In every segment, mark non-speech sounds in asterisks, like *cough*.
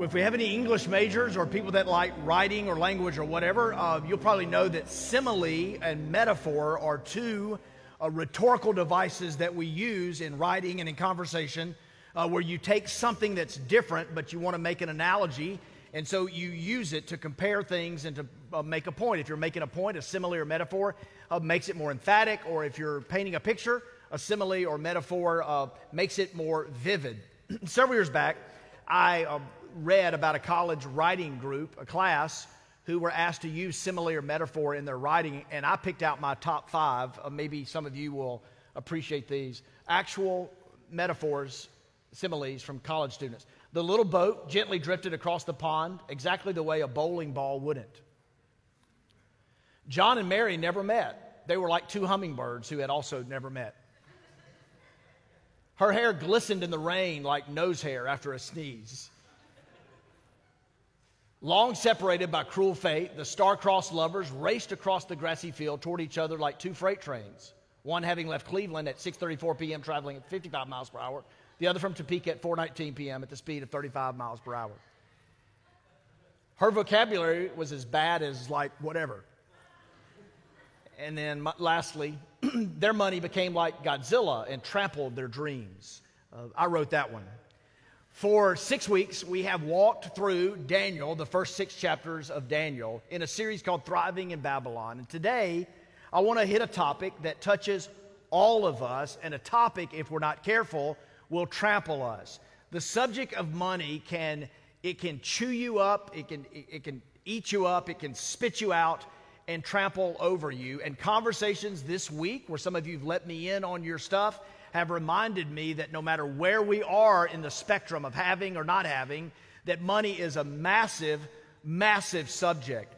if we have any English majors or people that like writing or language or whatever, uh, you'll probably know that simile and metaphor are two uh, rhetorical devices that we use in writing and in conversation, uh, where you take something that's different, but you want to make an analogy, and so you use it to compare things and to uh, make a point. If you're making a point, a simile or metaphor uh, makes it more emphatic, or if you're painting a picture, a simile or metaphor uh, makes it more vivid. *clears throat* Several years back, I read about a college writing group, a class, who were asked to use simile or metaphor in their writing, and I picked out my top five. Uh, maybe some of you will appreciate these. Actual metaphors, similes from college students. The little boat gently drifted across the pond exactly the way a bowling ball wouldn't. John and Mary never met. They were like two hummingbirds who had also never met. Her hair glistened in the rain like nose hair after a sneeze. Long separated by cruel fate, the star-crossed lovers raced across the grassy field toward each other like two freight trains. One having left Cleveland at 6:34 p.m. traveling at 55 miles per hour, the other from Topeka at 4:19 p.m. at the speed of 35 miles per hour. Her vocabulary was as bad as like whatever. And then lastly, *clears throat* their money became like Godzilla and trampled their dreams. Uh, I wrote that one. For six weeks, we have walked through Daniel, the first six chapters of Daniel, in a series called Thriving in Babylon. And today, I want to hit a topic that touches all of us, and a topic, if we're not careful, will trample us. The subject of money can it can chew you up, it can it can eat you up, it can spit you out and trample over you. And conversations this week, where some of you have let me in on your stuff, have reminded me that no matter where we are in the spectrum of having or not having, that money is a massive, massive subject.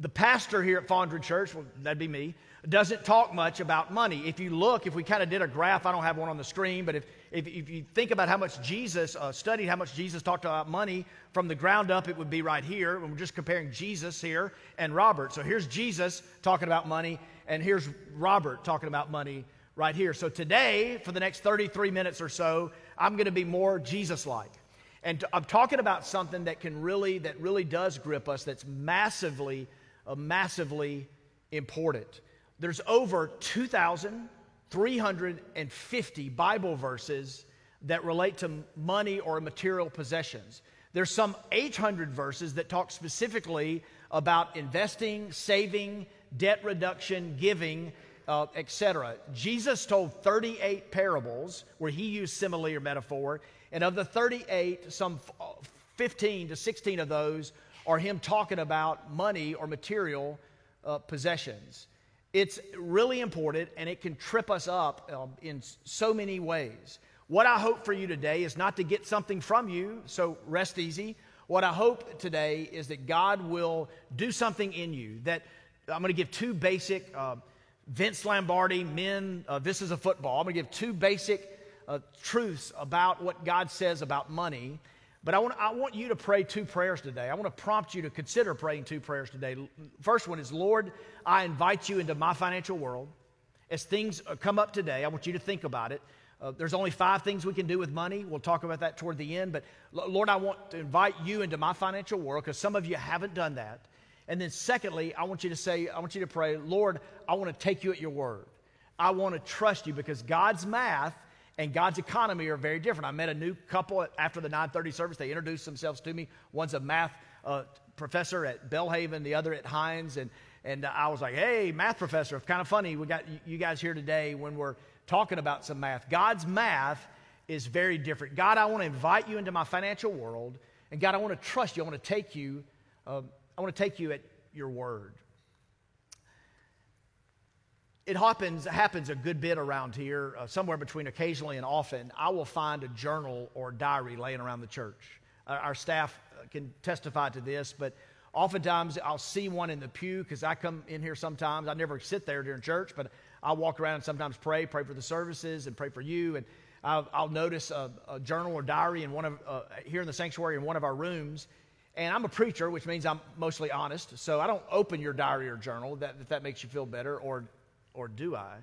The pastor here at Fondren Church, well, that'd be me, doesn't talk much about money. If you look, if we kind of did a graph, I don't have one on the screen, but if, if, if you think about how much Jesus uh, studied, how much Jesus talked about money from the ground up, it would be right here. When we're just comparing Jesus here and Robert. So here's Jesus talking about money, and here's Robert talking about money right here. So today, for the next 33 minutes or so, I'm going to be more Jesus like. And i I'm talking about something that can really, that really does grip us, that's massively, uh, massively important. There's over 2,350 Bible verses that relate to money or material possessions. There's some 800 verses that talk specifically about investing, saving, debt reduction, giving, uh, etc. Jesus told 38 parables where he used simile or metaphor, and of the 38, some 15 to 16 of those are him talking about money or material uh, possessions. It's really important and it can trip us up um, in so many ways. What I hope for you today is not to get something from you, so rest easy. What I hope today is that God will do something in you. That I'm going to give two basic uh, Vince Lombardi, men, uh, this is a football. I'm going to give two basic uh, truths about what God says about money. But I want, I want you to pray two prayers today. I want to prompt you to consider praying two prayers today. First one is Lord, I invite you into my financial world. As things uh, come up today, I want you to think about it. Uh, there's only five things we can do with money. We'll talk about that toward the end. But Lord, I want to invite you into my financial world because some of you haven't done that. And then, secondly, I want you to say, I want you to pray, Lord, I want to take you at your word. I want to trust you because God's math and God's economy are very different. I met a new couple after the 930 service. They introduced themselves to me. One's a math uh, professor at Belhaven, the other at Hinds, And, and I was like, hey, math professor, it's kind of funny. We got you guys here today when we're talking about some math. God's math is very different. God, I want to invite you into my financial world. And God, I want to trust you. I want to take you. Um, I want to take you at your word. It happens, happens a good bit around here, uh, somewhere between occasionally and often. I will find a journal or diary laying around the church. Uh, our staff uh, can testify to this, but oftentimes I'll see one in the pew because I come in here sometimes. I never sit there during church, but I'll walk around and sometimes pray, pray for the services and pray for you. And I'll, I'll notice a, a, journal or diary in one of, uh, here in the sanctuary in one of our rooms and I'm a preacher, which means I'm mostly honest. So I don't open your diary or journal that, if that makes you feel better, or, or do I?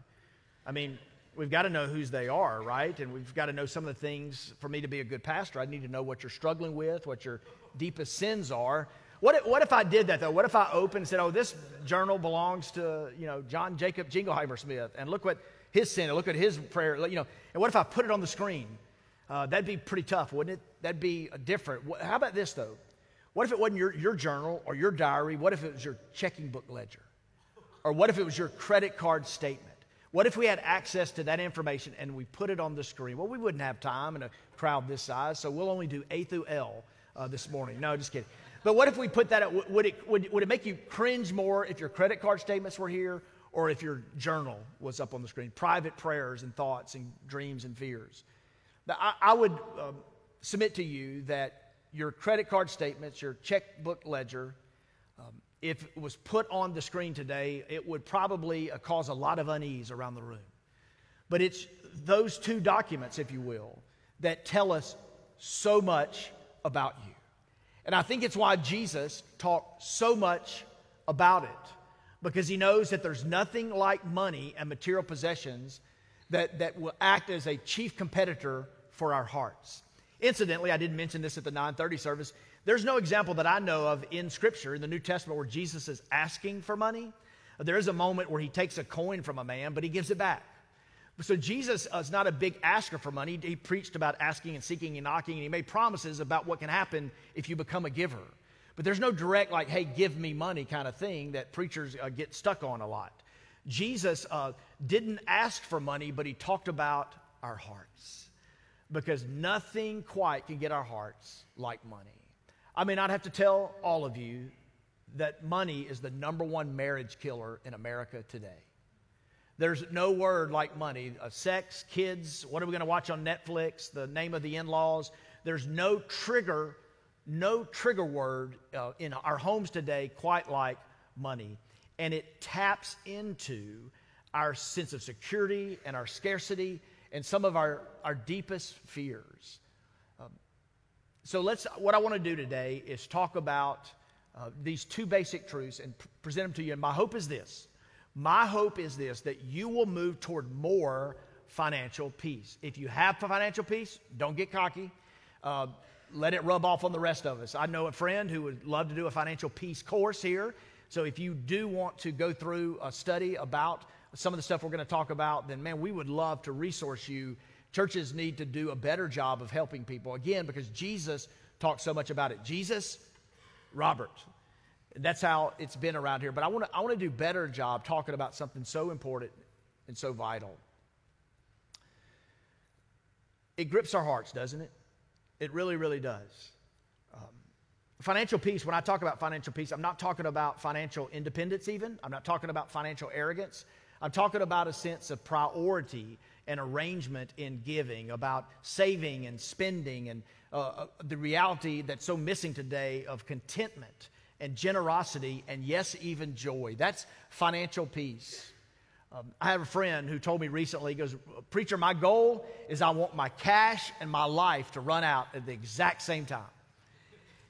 I mean, we've got to know whose they are, right? And we've got to know some of the things for me to be a good pastor. I need to know what you're struggling with, what your deepest sins are. What if, what if I did that though? What if I opened and said, "Oh, this journal belongs to you know John Jacob Jingleheimer Smith," and look what his sin, and look at his prayer, you know. And what if I put it on the screen? Uh, that'd be pretty tough, wouldn't it? That'd be different. How about this though? What if it wasn't your, your journal or your diary? What if it was your checking book ledger? Or what if it was your credit card statement? What if we had access to that information and we put it on the screen? Well, we wouldn't have time in a crowd this size, so we'll only do A through L uh, this morning. No, just kidding. But what if we put that, would it, would, would it make you cringe more if your credit card statements were here or if your journal was up on the screen? Private prayers and thoughts and dreams and fears. Now, I, I would um, submit to you that your credit card statements, your checkbook ledger, um, if it was put on the screen today, it would probably uh, cause a lot of unease around the room. But it's those two documents, if you will, that tell us so much about you. And I think it's why Jesus talked so much about it, because he knows that there's nothing like money and material possessions that, that will act as a chief competitor for our hearts. Incidentally, I didn't mention this at the 930 service. There's no example that I know of in Scripture, in the New Testament, where Jesus is asking for money. There is a moment where he takes a coin from a man, but he gives it back. So Jesus is not a big asker for money. He preached about asking and seeking and knocking, and he made promises about what can happen if you become a giver. But there's no direct, like, hey, give me money kind of thing that preachers uh, get stuck on a lot. Jesus uh, didn't ask for money, but he talked about our hearts. Because nothing quite can get our hearts like money. I may not have to tell all of you that money is the number one marriage killer in America today. There's no word like money. Uh, sex, kids, what are we going to watch on Netflix, the name of the in laws. There's no trigger, no trigger word uh, in our homes today quite like money. And it taps into our sense of security and our scarcity and some of our, our deepest fears. Um, so let's, what I want to do today is talk about uh, these two basic truths and pr- present them to you. And my hope is this my hope is this that you will move toward more financial peace. If you have financial peace, don't get cocky. Uh, let it rub off on the rest of us. I know a friend who would love to do a financial peace course here. So if you do want to go through a study about some of the stuff we're going to talk about, then man, we would love to resource you. Churches need to do a better job of helping people. Again, because Jesus talks so much about it. Jesus, Robert, that's how it's been around here. But I want to I want to do better job talking about something so important and so vital. It grips our hearts, doesn't it? It really, really does. Um, financial peace, when I talk about financial peace, I'm not talking about financial independence, even. I'm not talking about financial arrogance. I'm talking about a sense of priority and arrangement in giving, about saving and spending, and uh, uh the reality that's so missing today of contentment and generosity, and yes, even joy. That's financial peace. Um, I have a friend who told me recently, he goes, Preacher, my goal is I want my cash and my life to run out at the exact same time.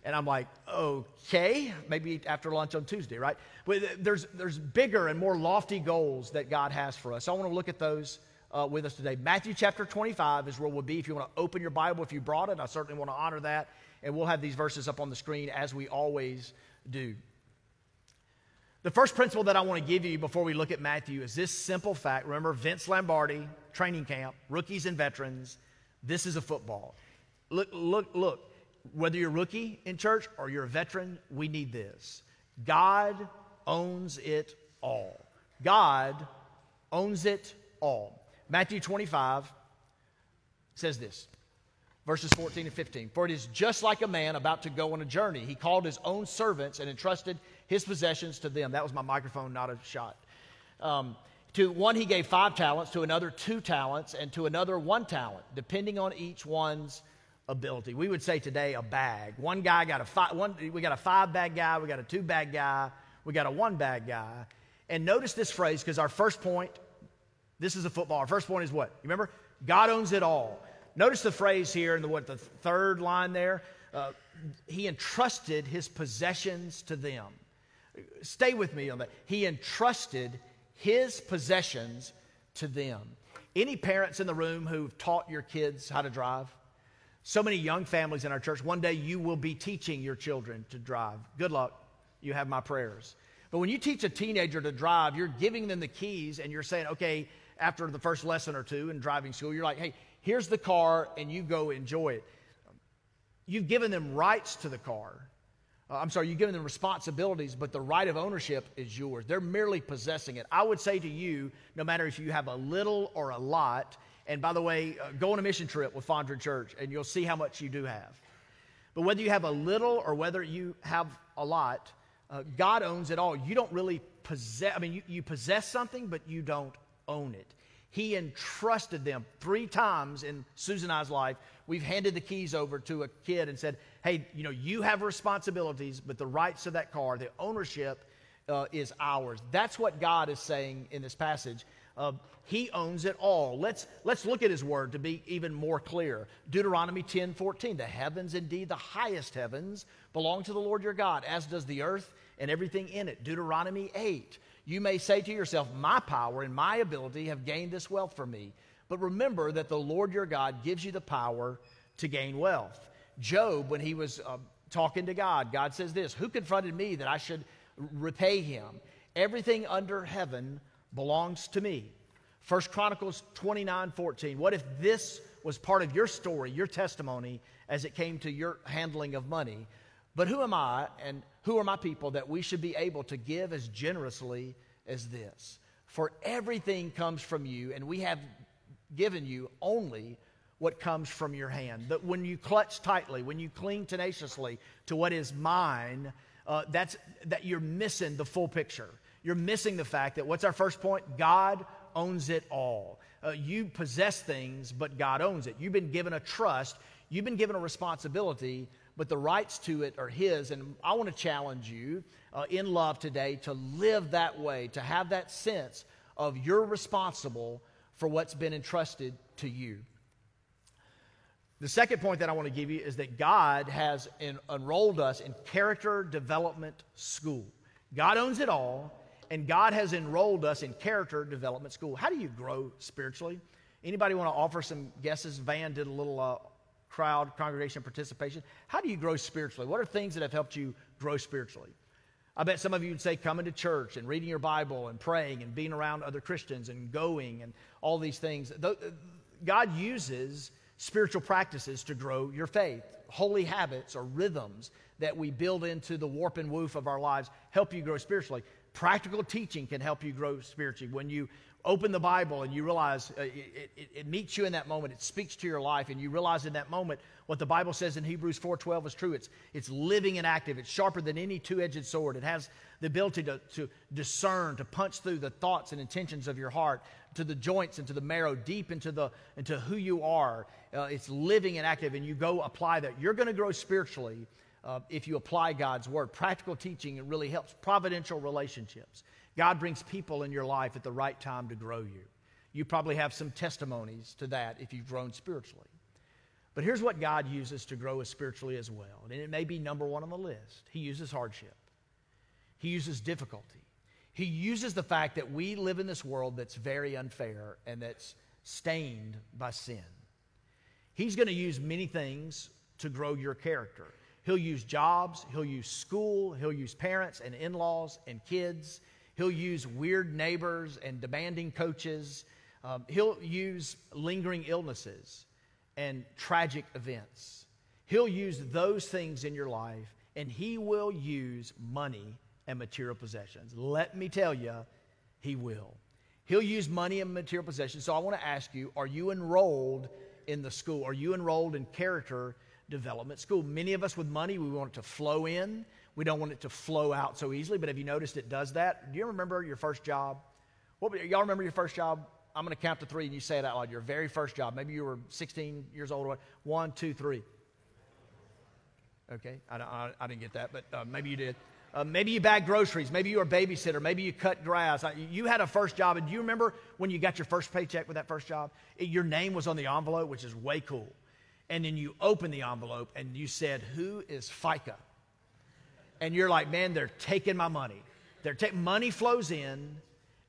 And I'm like, okay, maybe after lunch on Tuesday, right? But there's, there's bigger and more lofty goals that God has for us. I want to look at those uh, with us today. Matthew chapter 25 is where we'll be. If you want to open your Bible, if you brought it, I certainly want to honor that. And we'll have these verses up on the screen as we always do. The first principle that I want to give you before we look at Matthew is this simple fact. Remember Vince Lombardi, training camp, rookies and veterans. This is a football. Look, look, look. Whether you're a rookie in church or you're a veteran, we need this. God owns it all. God owns it all. Matthew 25 says this verses 14 and 15. For it is just like a man about to go on a journey. He called his own servants and entrusted his possessions to them. That was my microphone, not a shot. Um, to one, he gave five talents, to another, two talents, and to another, one talent, depending on each one's ability. We would say today a bag. One guy got a five, one, we got a five bag guy, we got a two bag guy, we got a one bag guy. And notice this phrase because our first point, this is a football. Our first point is what? You remember? God owns it all. Notice the phrase here in the what the third line there. Uh, he entrusted his possessions to them. Stay with me on that. He entrusted his possessions to them. Any parents in the room who've taught your kids how to drive? So many young families in our church, one day you will be teaching your children to drive. Good luck. You have my prayers. But when you teach a teenager to drive, you're giving them the keys and you're saying, okay, after the first lesson or two in driving school, you're like, hey, here's the car and you go enjoy it. You've given them rights to the car. Uh, I'm sorry, you've given them responsibilities, but the right of ownership is yours. They're merely possessing it. I would say to you, no matter if you have a little or a lot, and by the way, uh, go on a mission trip with Fondren Church and you'll see how much you do have. But whether you have a little or whether you have a lot, uh, God owns it all. You don't really possess, I mean, you, you possess something, but you don't own it. He entrusted them three times in Susan and I's life. We've handed the keys over to a kid and said, hey, you know, you have responsibilities, but the rights of that car, the ownership uh, is ours. That's what God is saying in this passage. Uh, he owns it all. Let's, let's look at his word to be even more clear. Deuteronomy 10 14. The heavens, indeed, the highest heavens, belong to the Lord your God, as does the earth and everything in it. Deuteronomy 8. You may say to yourself, My power and my ability have gained this wealth for me. But remember that the Lord your God gives you the power to gain wealth. Job, when he was uh, talking to God, God says this Who confronted me that I should repay him? Everything under heaven belongs to me. First Chronicles 29 14. What if this was part of your story, your testimony, as it came to your handling of money? But who am I and who are my people that we should be able to give as generously as this? For everything comes from you, and we have given you only what comes from your hand. That when you clutch tightly, when you cling tenaciously to what is mine, uh, that's that you're missing the full picture. You're missing the fact that what's our first point? God owns it all. Uh, you possess things, but God owns it. You've been given a trust. You've been given a responsibility but the rights to it are His. And I want to challenge you uh, in love today to live that way, to have that sense of you're responsible for what's been entrusted to you. The second point that I want to give you is that God has en- enrolled us in character development school. God owns it all, and God has enrolled us in character development school. How do you grow spiritually? Anybody want to offer some guesses? Van did a little uh, crowd, congregation participation. How do you grow spiritually? What are things that have helped you grow spiritually? I bet some of you would say coming to church and reading your Bible and praying and being around other Christians and going and all these things. God uses spiritual practices to grow your faith. Holy habits or rhythms that we build into the warp and woof of our lives help you grow spiritually. Practical teaching can help you grow spiritually. When you open the Bible and you realize uh, it, it, it, meets you in that moment. It speaks to your life, and you realize in that moment what the Bible says in Hebrews 4:12 is true. It's it's living and active. It's sharper than any two-edged sword. It has the ability to, to discern, to punch through the thoughts and intentions of your heart, to the joints and to the marrow, deep into the into who you are. Uh, it's living and active, and you go apply that. You're going to grow spiritually. Uh, if you apply God's word, practical teaching, it really helps. Providential relationships. God brings people in your life at the right time to grow you. You probably have some testimonies to that if you've grown spiritually. But here's what God uses to grow us spiritually as well. And it may be number one on the list He uses hardship, He uses difficulty. He uses the fact that we live in this world that's very unfair and that's stained by sin. He's going to use many things to grow your character. He'll use jobs, he'll use school, he'll use parents and in laws and kids. He'll use weird neighbors and demanding coaches. Um, he'll use lingering illnesses and tragic events. He'll use those things in your life, and he will use money and material possessions. Let me tell you, he will. He'll use money and material possessions. So I want to ask you are you enrolled in the school? Are you enrolled in character development school? Many of us with money, we want it to flow in. We don't want it to flow out so easily, but have you noticed it does that? Do you remember your first job? What, y'all remember your first job? I'm going to count to three and you say it out loud. Your very first job. Maybe you were 16 years old. One, two, three. Okay, I, I, I didn't get that, but uh, maybe you did. Uh, maybe you bagged groceries. Maybe you were a babysitter. Maybe you cut grass. You had a first job. And do you remember when you got your first paycheck with that first job? It, your name was on the envelope, which is way cool. And then you open the envelope and you said, Who is FICA? and you're like, man, they're taking my money. They're ta- money flows in,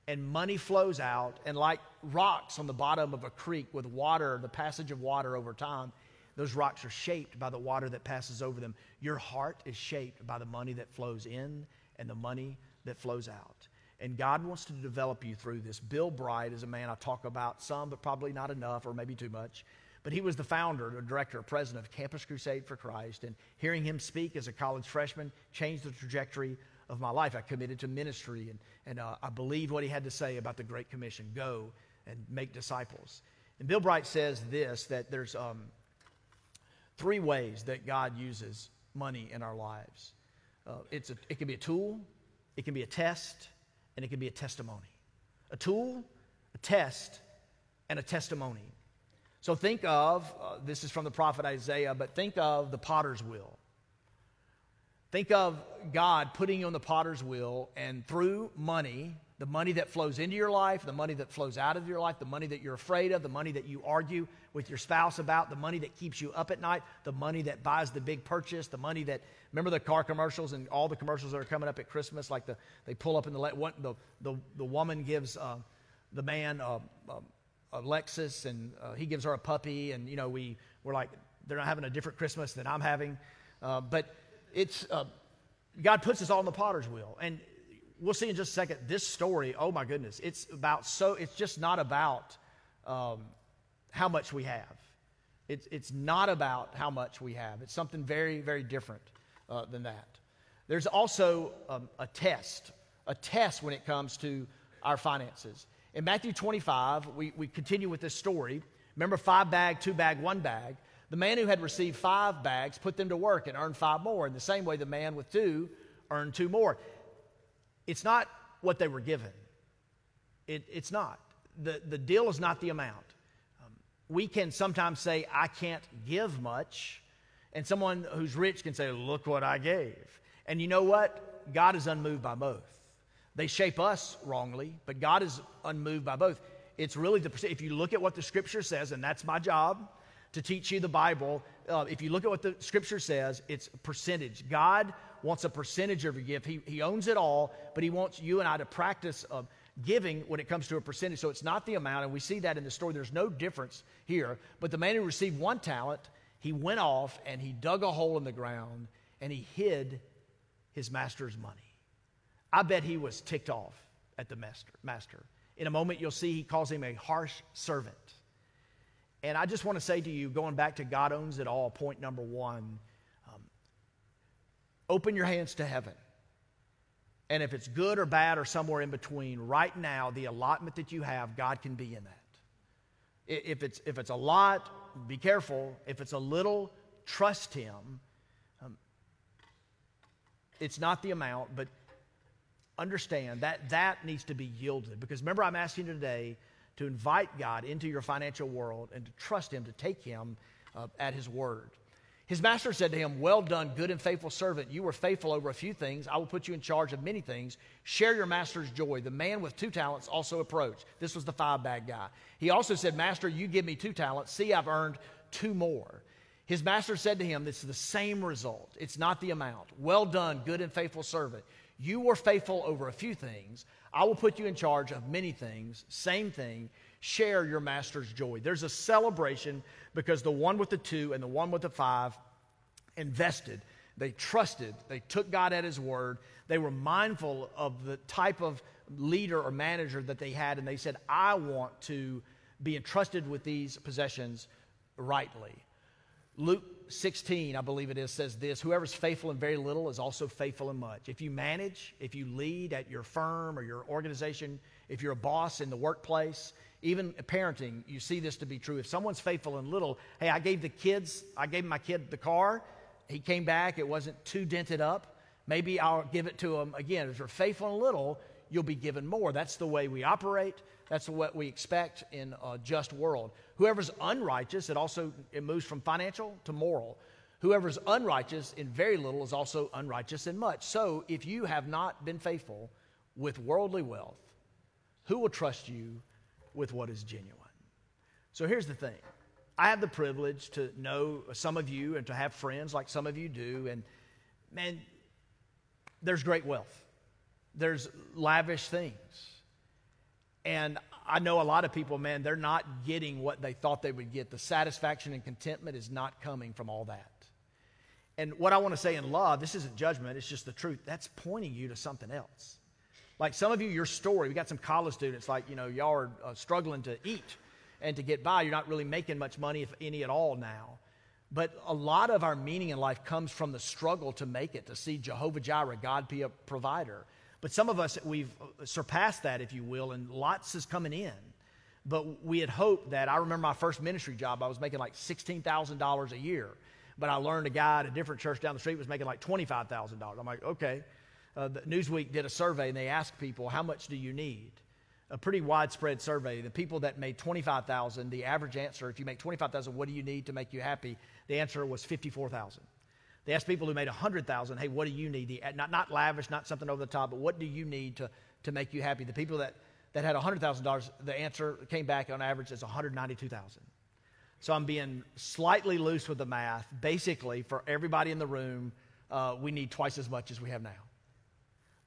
and money flows out, and like rocks on the bottom of a creek with water, the passage of water over time, those rocks are shaped by the water that passes over them. Your heart is shaped by the money that flows in and the money that flows out. And God wants to develop you through this. Bill Bright is a man I talk about some, but probably not enough, or maybe too much. But he was the founder, the director, president of Campus Crusade for Christ. And hearing him speak as a college freshman changed the trajectory of my life. I committed to ministry and, and uh, I believed what he had to say about the Great Commission go and make disciples. And Bill Bright says this that there's um, three ways that God uses money in our lives uh, it's a, it can be a tool, it can be a test, and it can be a testimony. A tool, a test, and a testimony. So think of uh, this is from the prophet Isaiah, but think of the potter's wheel. Think of God putting you on the potter's wheel, and through money, the money that flows into your life, the money that flows out of your life, the money that you're afraid of, the money that you argue with your spouse about, the money that keeps you up at night, the money that buys the big purchase, the money that remember the car commercials and all the commercials that are coming up at Christmas, like the they pull up in the the the, the woman gives uh, the man uh, uh, a Lexus and uh, he gives her a puppy, and you know we we're like they're not having a different Christmas than I'm having, uh, but it's uh, God puts us all in the potter's wheel. And we'll see in just a second this story, oh my goodness, it's about so, it's just not about um, how much we have. It's, it's not about how much we have. It's something very, very different uh, than that. There's also um, a test, a test when it comes to our finances. In Matthew 25, we, we continue with this story. Remember, five bag, two bag, one bag. The man who had received five bags put them to work and earned five more. In the same way, the man with two earned two more. It's not what they were given. It, it's not. The, the deal is not the amount. Um, we can sometimes say, I can't give much. And someone who's rich can say, Look what I gave. And you know what? God is unmoved by both. They shape us wrongly, but God is unmoved by both. It's really the, if you look at what the scripture says, and that's my job, to teach you the Bible. Uh, if you look at what the scripture says, it's percentage. God wants a percentage of your gift. He, he owns it all, but He wants you and I to practice uh, giving when it comes to a percentage. So it's not the amount, and we see that in the story. There's no difference here. But the man who received one talent, he went off and he dug a hole in the ground and he hid his master's money. I bet he was ticked off at the master. master. In a moment, you'll see he calls him a harsh servant. And I just want to say to you, going back to God owns it all, point number one um, open your hands to heaven. And if it's good or bad or somewhere in between, right now, the allotment that you have, God can be in that. If it's, if it's a lot, be careful. If it's a little, trust Him. Um, it's not the amount, but understand that that needs to be yielded. Because remember, I'm asking you today to invite God into your financial world and to trust Him, to take Him uh, at His word. His master said to him, Well done, good and faithful servant. You were faithful over a few things. I will put you in charge of many things. Share your master's joy. The man with two talents also approached. This was the five bag guy. He also said, Master, you give me two talents. See, I've earned two more. His master said to him, This is the same result. It's not the amount. Well done, good and faithful servant. You were faithful over a few things. I will put you in charge of many things. Same thing. Share your master's joy. There's a celebration because the one with the two and the one with the five invested. They trusted. They took God at His word. They were mindful of the type of leader or manager that they had, and they said, I want to be entrusted with these possessions rightly. Luke 16, I believe it is, says this Whoever's faithful in very little is also faithful in much. If you manage, if you lead at your firm or your organization, if you're a boss in the workplace, even parenting, you see this to be true. If someone's faithful in little, hey, I gave the kids, I gave my kid the car, he came back, it wasn't too dented up. Maybe I'll give it to him again. If you're faithful in little, you'll be given more. That's the way we operate. That's what we expect in a just world. Whoever's unrighteous, it also it moves from financial to moral. Whoever's unrighteous in very little is also unrighteous in much. So if you have not been faithful with worldly wealth, who will trust you with what is genuine? So here's the thing. I have the privilege to know some of you and to have friends like some of you do. And man, there's great wealth, there's lavish things. And I know a lot of people, man, they're not getting what they thought they would get. The satisfaction and contentment is not coming from all that. And what I want to say in love, this isn't judgment, it's just the truth. That's pointing you to something else. Like some of you, your story, we got some college students, like, you know, y'all are uh, struggling to eat and to get by. You're not really making much money, if any at all, now. But a lot of our meaning in life comes from the struggle to make it, to see Jehovah Jireh, God be a provider. But some of us, we've surpassed that, if you will, and lots is coming in. But we had hoped that I remember my first ministry job, I was making like $16,000 a year. But I learned a guy at a different church down the street was making like $25,000. I'm like, okay. Uh, Newsweek did a survey and they asked people, how much do you need? A pretty widespread survey. The people that made 25,000, the average answer, if you make 25,000, what do you need to make you happy? The answer was 54,000. They asked people who made 100,000, hey, what do you need? Not, not lavish, not something over the top, but what do you need to, to make you happy? The people that, that had $100,000, the answer came back on average as 192,000. So I'm being slightly loose with the math. Basically, for everybody in the room, uh, we need twice as much as we have now.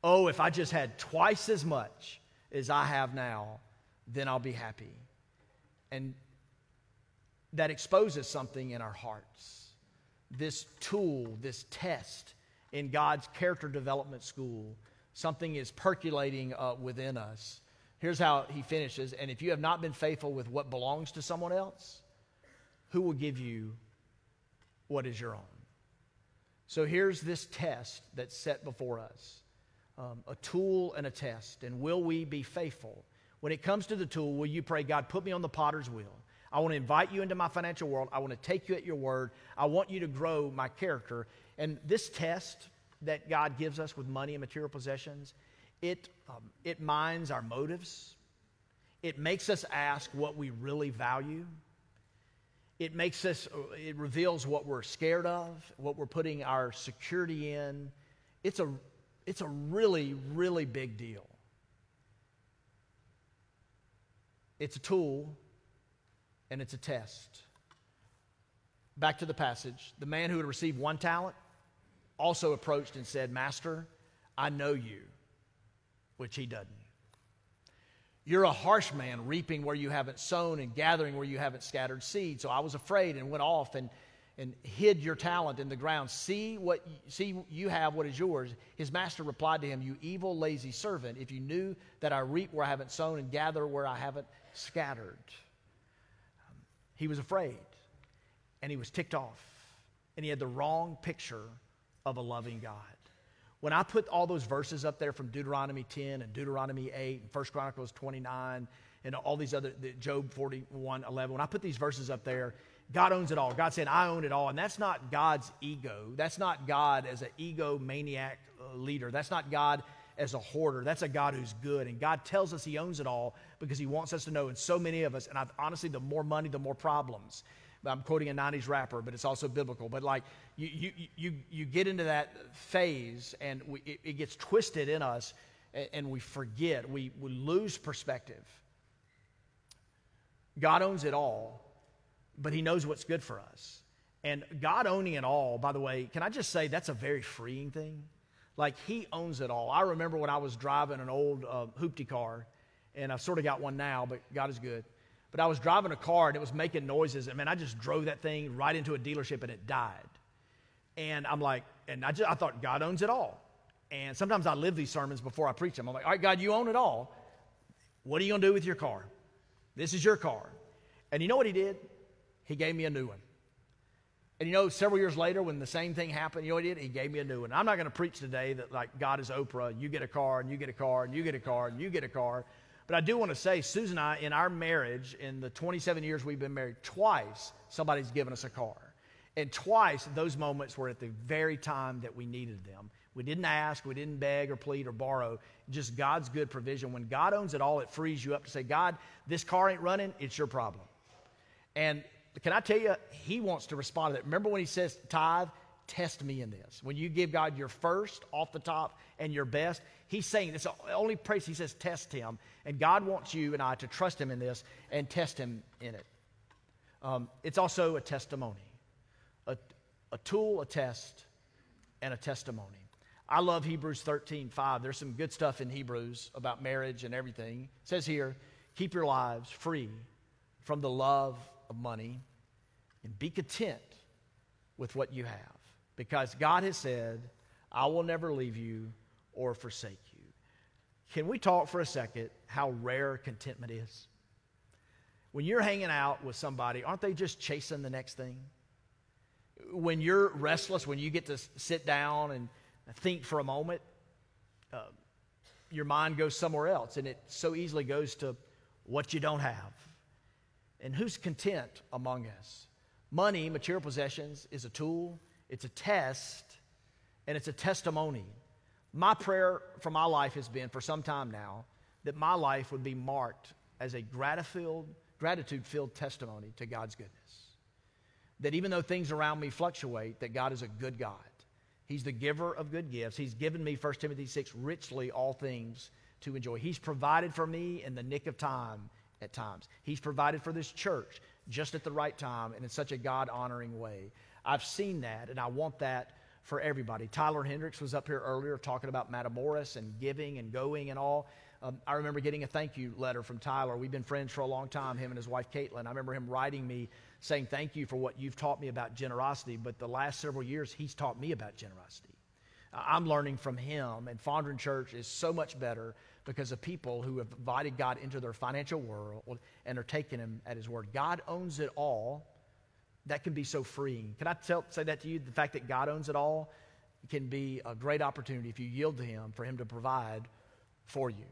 Oh, if I just had twice as much as I have now, then I'll be happy. And that exposes something in our hearts this tool, this test in God's character development school. Something is percolating uh, within us. Here's how he finishes. And if you have not been faithful with what belongs to someone else, who will give you what is your own? So here's this test that's set before us um, a tool and a test. And will we be faithful? When it comes to the tool, will you pray, God, put me on the potter's wheel? I want to invite you into my financial world. I want to take you at your word. I want you to grow my character. And this test that God gives us with money and material possessions, it, um, it mines our motives. It makes us ask what we really value. It makes us, it reveals what we're scared of, what we're putting our security in. It's a, it's a really, really big deal. It's a tool and it's a test. Back to the passage. The man who had received one talent also approached and said, Master, I know you, which he doesn't. You're a harsh man, reaping where you haven't sown and gathering where you haven't scattered seed. So I was afraid and went off and, and hid your talent in the ground. See what see you have what is yours. His master replied to him, You evil, lazy servant, if you knew that I reap where I haven't sown and gather where I haven't scattered. He was afraid and he was ticked off and he had the wrong picture of a loving God. When I put all those verses up there from Deuteronomy 10 and Deuteronomy 8 and 1 Chronicles 29 and all these other, Job 41 11, when I put these verses up there, God owns it all. God said, I own it all. And that's not God's ego. That's not God as an ego maniac uh, leader. That's not God as a hoarder. That's a God who's good. And God tells us He owns it all because He wants us to know. And so many of us, and I've, honestly, the more money, the more problems. I'm quoting a 90s rapper, but it's also biblical. But like you, you, you, you get into that phase and we, it, it, gets twisted in us and, and we forget, we, we lose perspective. God owns it all, but He knows what's good for us. And God owning it all, by the way, can I just say that's a very freeing thing? Like he owns it all. I remember when I was driving an old uh, hoopty car, and I've sort of got one now, but God is good. But I was driving a car and it was making noises, and man, I just drove that thing right into a dealership and it died. And I'm like, and I just I thought God owns it all. And sometimes I live these sermons before I preach them. I'm like, all right, God, you own it all. What are you gonna do with your car? This is your car. And you know what he did? He gave me a new one. And you know, several years later, when the same thing happened, you know what he did? He gave me a new one. I'm not going to preach today that, like, God is Oprah, you get a car, and you get a car, and you get a car, and you get a car. But I do want to say, Susan and I, in our marriage, in the 27 years we've been married, twice somebody's given us a car. And twice those moments were at the very time that we needed them. We didn't ask, we didn't beg or plead or borrow, just God's good provision. When God owns it all, it frees you up to say, God, this car ain't running, it's your problem. And can I tell you, he wants to respond to that. Remember when he says, tithe, test me in this. When you give God your first off the top and your best, he's saying this the only place he says test him. And God wants you and I to trust him in this and test him in it. Um, it's also a testimony, a, a tool, a test, and a testimony. I love Hebrews 13, 5. There's some good stuff in Hebrews about marriage and everything. It says here, keep your lives free from the love of money and be content with what you have. Because God has said, I will never leave you or forsake you. Can we talk for a second how rare contentment is? When you're hanging out with somebody, aren't they just chasing the next thing? When you're restless, when you get to sit down and think for a moment, uh, your mind goes somewhere else, and it so easily goes to what you don't have. And who's content among us? Money, material possessions, is a tool, it's a test, and it's a testimony. My prayer for my life has been for some time now that my life would be marked as a gratitude filled testimony to God's goodness. That even though things around me fluctuate, that God is a good God. He's the giver of good gifts. He's given me, 1 Timothy 6, richly all things to enjoy. He's provided for me in the nick of time at times. He's provided for this church just at the right time and in such a God honoring way. I've seen that, and I want that for everybody. Tyler Hendricks was up here earlier talking about Matamoros and giving and going and all. Um, I remember getting a thank you letter from Tyler. We've been friends for a long time, him and his wife Caitlin. I remember him writing me saying, Thank you for what you've taught me about generosity. But the last several years, he's taught me about generosity. I'm learning from him, and Fondren Church is so much better because of people who have invited God into their financial world and are taking him at his word. God owns it all. That can be so freeing. Can I tell, say that to you? The fact that God owns it all can be a great opportunity if you yield to him for him to provide for you.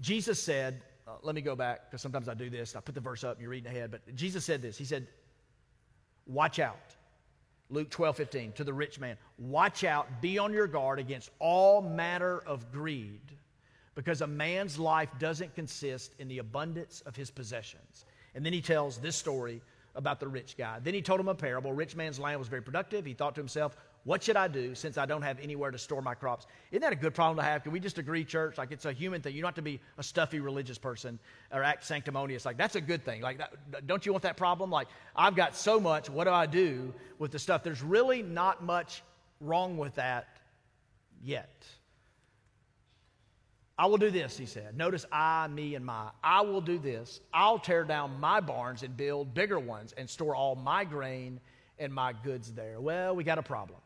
Jesus said, uh, let me go back because sometimes I do this. I put the verse up and you're reading ahead. But Jesus said this He said, Watch out. Luke 12, 15, to the rich man, watch out, be on your guard against all matter of greed, because a man's life doesn't consist in the abundance of his possessions. And then he tells this story about the rich guy. Then he told him a parable. Rich man's land was very productive. He thought to himself, what should I do since I don't have anywhere to store my crops? Isn't that a good problem to have? Can we just agree, church? Like it's a human thing. You don't have to be a stuffy religious person or act sanctimonious. Like that's a good thing. Like, that, don't you want that problem? Like, I've got so much. What do I do with the stuff? There's really not much wrong with that yet. I will do this, he said. Notice I, me, and my. I will do this. I'll tear down my barns and build bigger ones and store all my grain and my goods there. Well, we got a problem.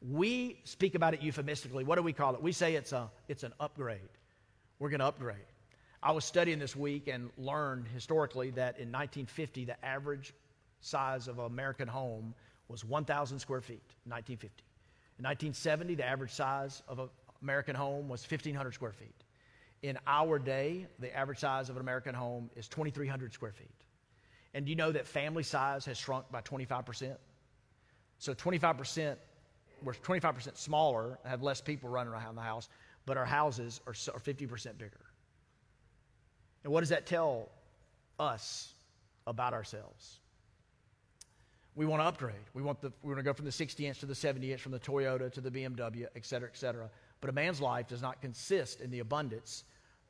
We speak about it euphemistically. What do we call it? We say it's, a, it's an upgrade. We're going to upgrade. I was studying this week and learned historically that in 1950, the average size of an American home was 1,000 square feet, 1950. In 1970, the average size of an American home was 1,500 square feet. In our day, the average size of an American home is 2,300 square feet. And do you know that family size has shrunk by 25%? So 25% we're 25% smaller, have less people running around the house, but our houses are, are 50% bigger. And what does that tell us about ourselves? We want to upgrade. We want the, we want to go from the 60 inch to the 70 inch, from the Toyota to the BMW, et cetera, et cetera. But a man's life does not consist in the abundance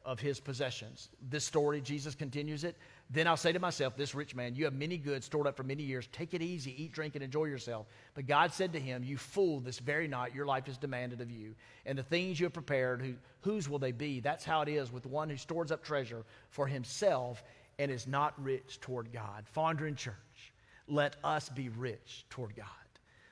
of his possessions. This story, Jesus continues it. Then I'll say to myself, This rich man, you have many goods stored up for many years. Take it easy, eat, drink, and enjoy yourself. But God said to him, You fool, this very night your life is demanded of you. And the things you have prepared, who, whose will they be? That's how it is with one who stores up treasure for himself and is not rich toward God. Fondren Church, let us be rich toward God.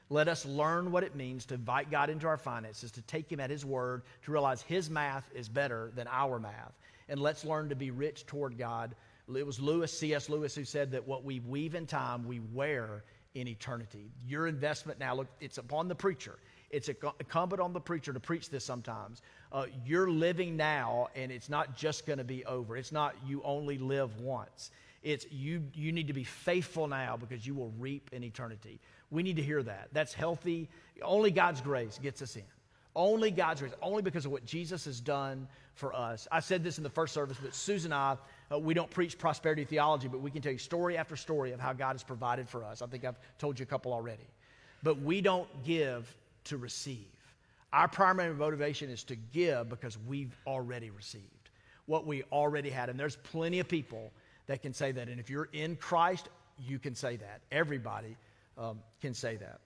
Let us learn what it means to invite God into our finances, to take Him at His word, to realize His math is better than our math. And let's learn to be rich toward God it was Lewis, C.S. Lewis, who said that what we weave in time, we wear in eternity. Your investment now, look, it's upon the preacher. It's incumbent on the preacher to preach this sometimes. Uh, you're living now, and it's not just going to be over. It's not you only live once. It's you, you need to be faithful now because you will reap in eternity. We need to hear that. That's healthy. Only God's grace gets us in. Only God's grace. Only because of what Jesus has done for us. I said this in the first service, but Susan and I uh, we don't preach prosperity theology, but we can tell you story after story of how God has provided for us. I think I've told you a couple already. But we don't give to receive. Our primary motivation is to give because we've already received what we already had. And there's plenty of people that can say that. And if you're in Christ, you can say that. Everybody um, can say that.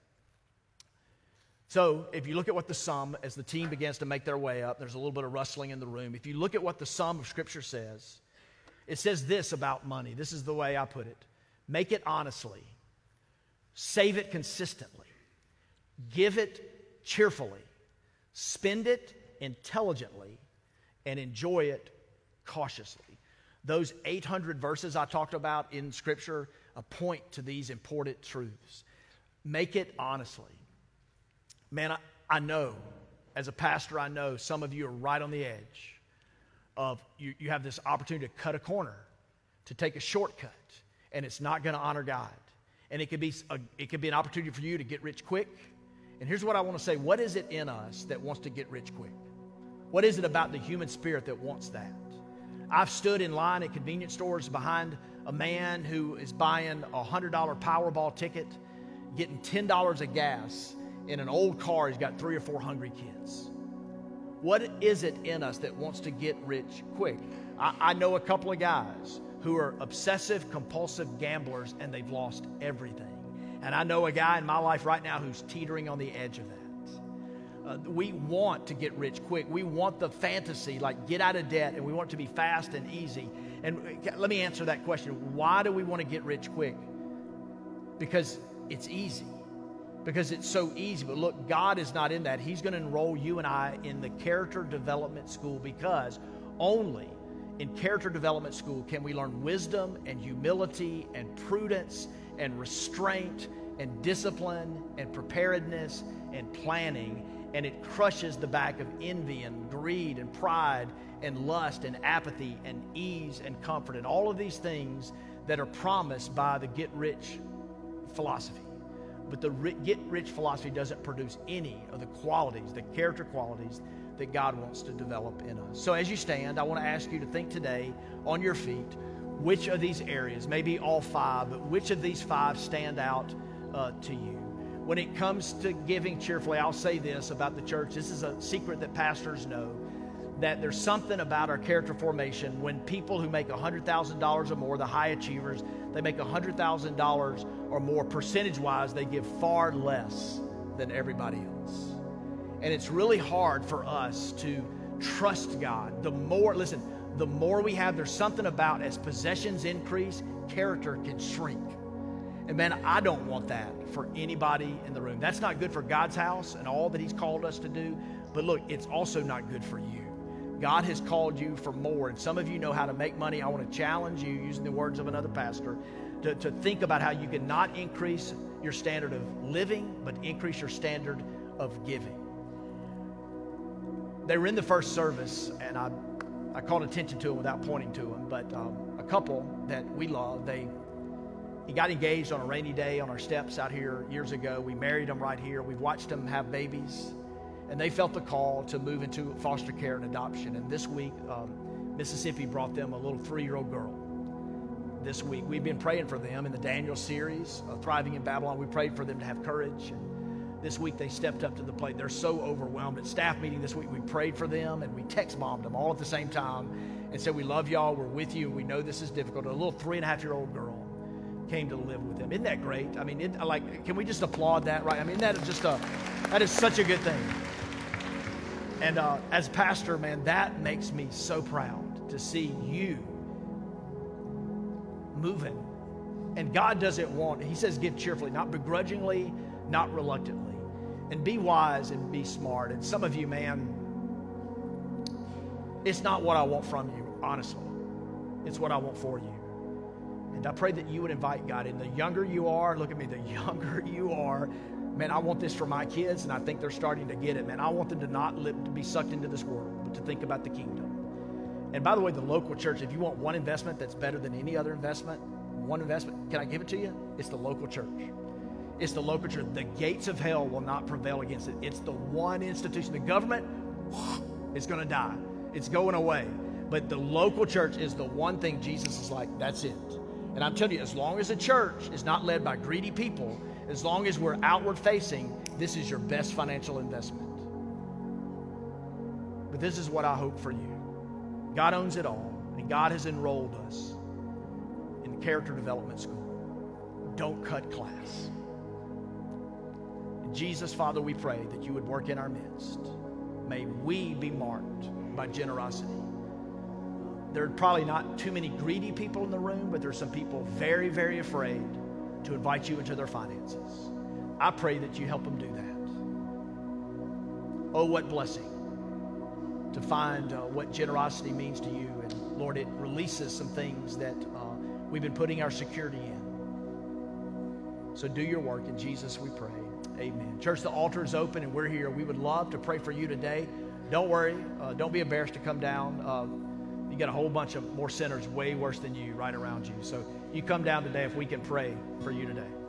So, if you look at what the sum, as the team begins to make their way up, there's a little bit of rustling in the room. If you look at what the sum of Scripture says, it says this about money. This is the way I put it make it honestly, save it consistently, give it cheerfully, spend it intelligently, and enjoy it cautiously. Those 800 verses I talked about in Scripture point to these important truths. Make it honestly. Man, I, I know, as a pastor, I know some of you are right on the edge of you, you have this opportunity to cut a corner, to take a shortcut, and it's not going to honor God. And it could, be a, it could be an opportunity for you to get rich quick. And here's what I want to say what is it in us that wants to get rich quick? What is it about the human spirit that wants that? I've stood in line at convenience stores behind a man who is buying a $100 Powerball ticket, getting $10 of gas in an old car. He's got three or four hungry kids. What is it in us that wants to get rich quick? I, I know a couple of guys who are obsessive compulsive gamblers and they've lost everything. And I know a guy in my life right now who's teetering on the edge of that. Uh, we want to get rich quick. We want the fantasy, like get out of debt, and we want it to be fast and easy. And uh, let me answer that question. Why do we want to get rich quick? Because it's easy. Because it's so easy. But look, God is not in that. He's going to enroll you and I in the character development school because only in character development school can we learn wisdom and humility and prudence and restraint and discipline and preparedness and planning and it crushes the back of envy and greed and pride and lust and apathy and ease and comfort and all of these things that are promised by the get rich philosophy. But the get rich philosophy doesn't produce any of the qualities, the character qualities that God wants to develop in us. So as you stand, I want to ask you to think today on your feet which of these areas, maybe all five, but which of these five stand out uh, to you? When it comes to giving cheerfully, I'll say this about the church. This is a secret that pastors know that there's something about our character formation when people who make $100,000 or more, the high achievers, they make $100,000 or more percentage wise, they give far less than everybody else. And it's really hard for us to trust God. The more, listen, the more we have, there's something about as possessions increase, character can shrink. And man, I don't want that for anybody in the room. That's not good for God's house and all that He's called us to do. But look, it's also not good for you. God has called you for more. And some of you know how to make money. I want to challenge you, using the words of another pastor, to, to think about how you can not increase your standard of living, but increase your standard of giving. They were in the first service, and I, I called attention to them without pointing to them, but um, a couple that we love, they he got engaged on a rainy day on our steps out here years ago. We married him right here. We've watched them have babies. And they felt the call to move into foster care and adoption. And this week, um, Mississippi brought them a little three year old girl. This week, we've been praying for them in the Daniel series, uh, Thriving in Babylon. We prayed for them to have courage. And this week, they stepped up to the plate. They're so overwhelmed. At staff meeting this week, we prayed for them and we text bombed them all at the same time and said, We love y'all. We're with you. We know this is difficult. A little three and a half year old girl came to live with him. Isn't that great? I mean, it, like, can we just applaud that, right? I mean, that is just a, that is such a good thing. And uh, as pastor, man, that makes me so proud to see you moving. And God doesn't want, He says, give cheerfully, not begrudgingly, not reluctantly. And be wise and be smart. And some of you, man, it's not what I want from you, honestly. It's what I want for you. And I pray that you would invite God in. The younger you are, look at me, the *laughs* younger you are, man, I want this for my kids, and I think they're starting to get it, man. I want them to not live, to be sucked into this world, but to think about the kingdom. And by the way, the local church, if you want one investment that's better than any other investment, one investment, can I give it to you? It's the local church. It's the local church. The gates of hell will not prevail against it. It's the one institution. The government, it's going to die. It's going away. But the local church is the one thing Jesus is like, that's it. And I'm telling you, as long as the church is not led by greedy people, as long as we're outward facing, this is your best financial investment. But this is what I hope for you God owns it all, and God has enrolled us in the character development school. Don't cut class. Jesus, Father, we pray that you would work in our midst. May we be marked by generosity. There are probably not too many greedy people in the room, but there's some people very, very afraid to invite you into their finances. I pray that you help them do that. Oh, what blessing to find uh, what generosity means to you. And Lord, it releases some things that uh, we've been putting our security in. So do your work. In Jesus, we pray. Amen. Church, the altar is open and we're here. We would love to pray for you today. Don't worry. Uh, don't be embarrassed to come down. You got a whole bunch of more sinners way worse than you right around you. So you come down today if we can pray for you today.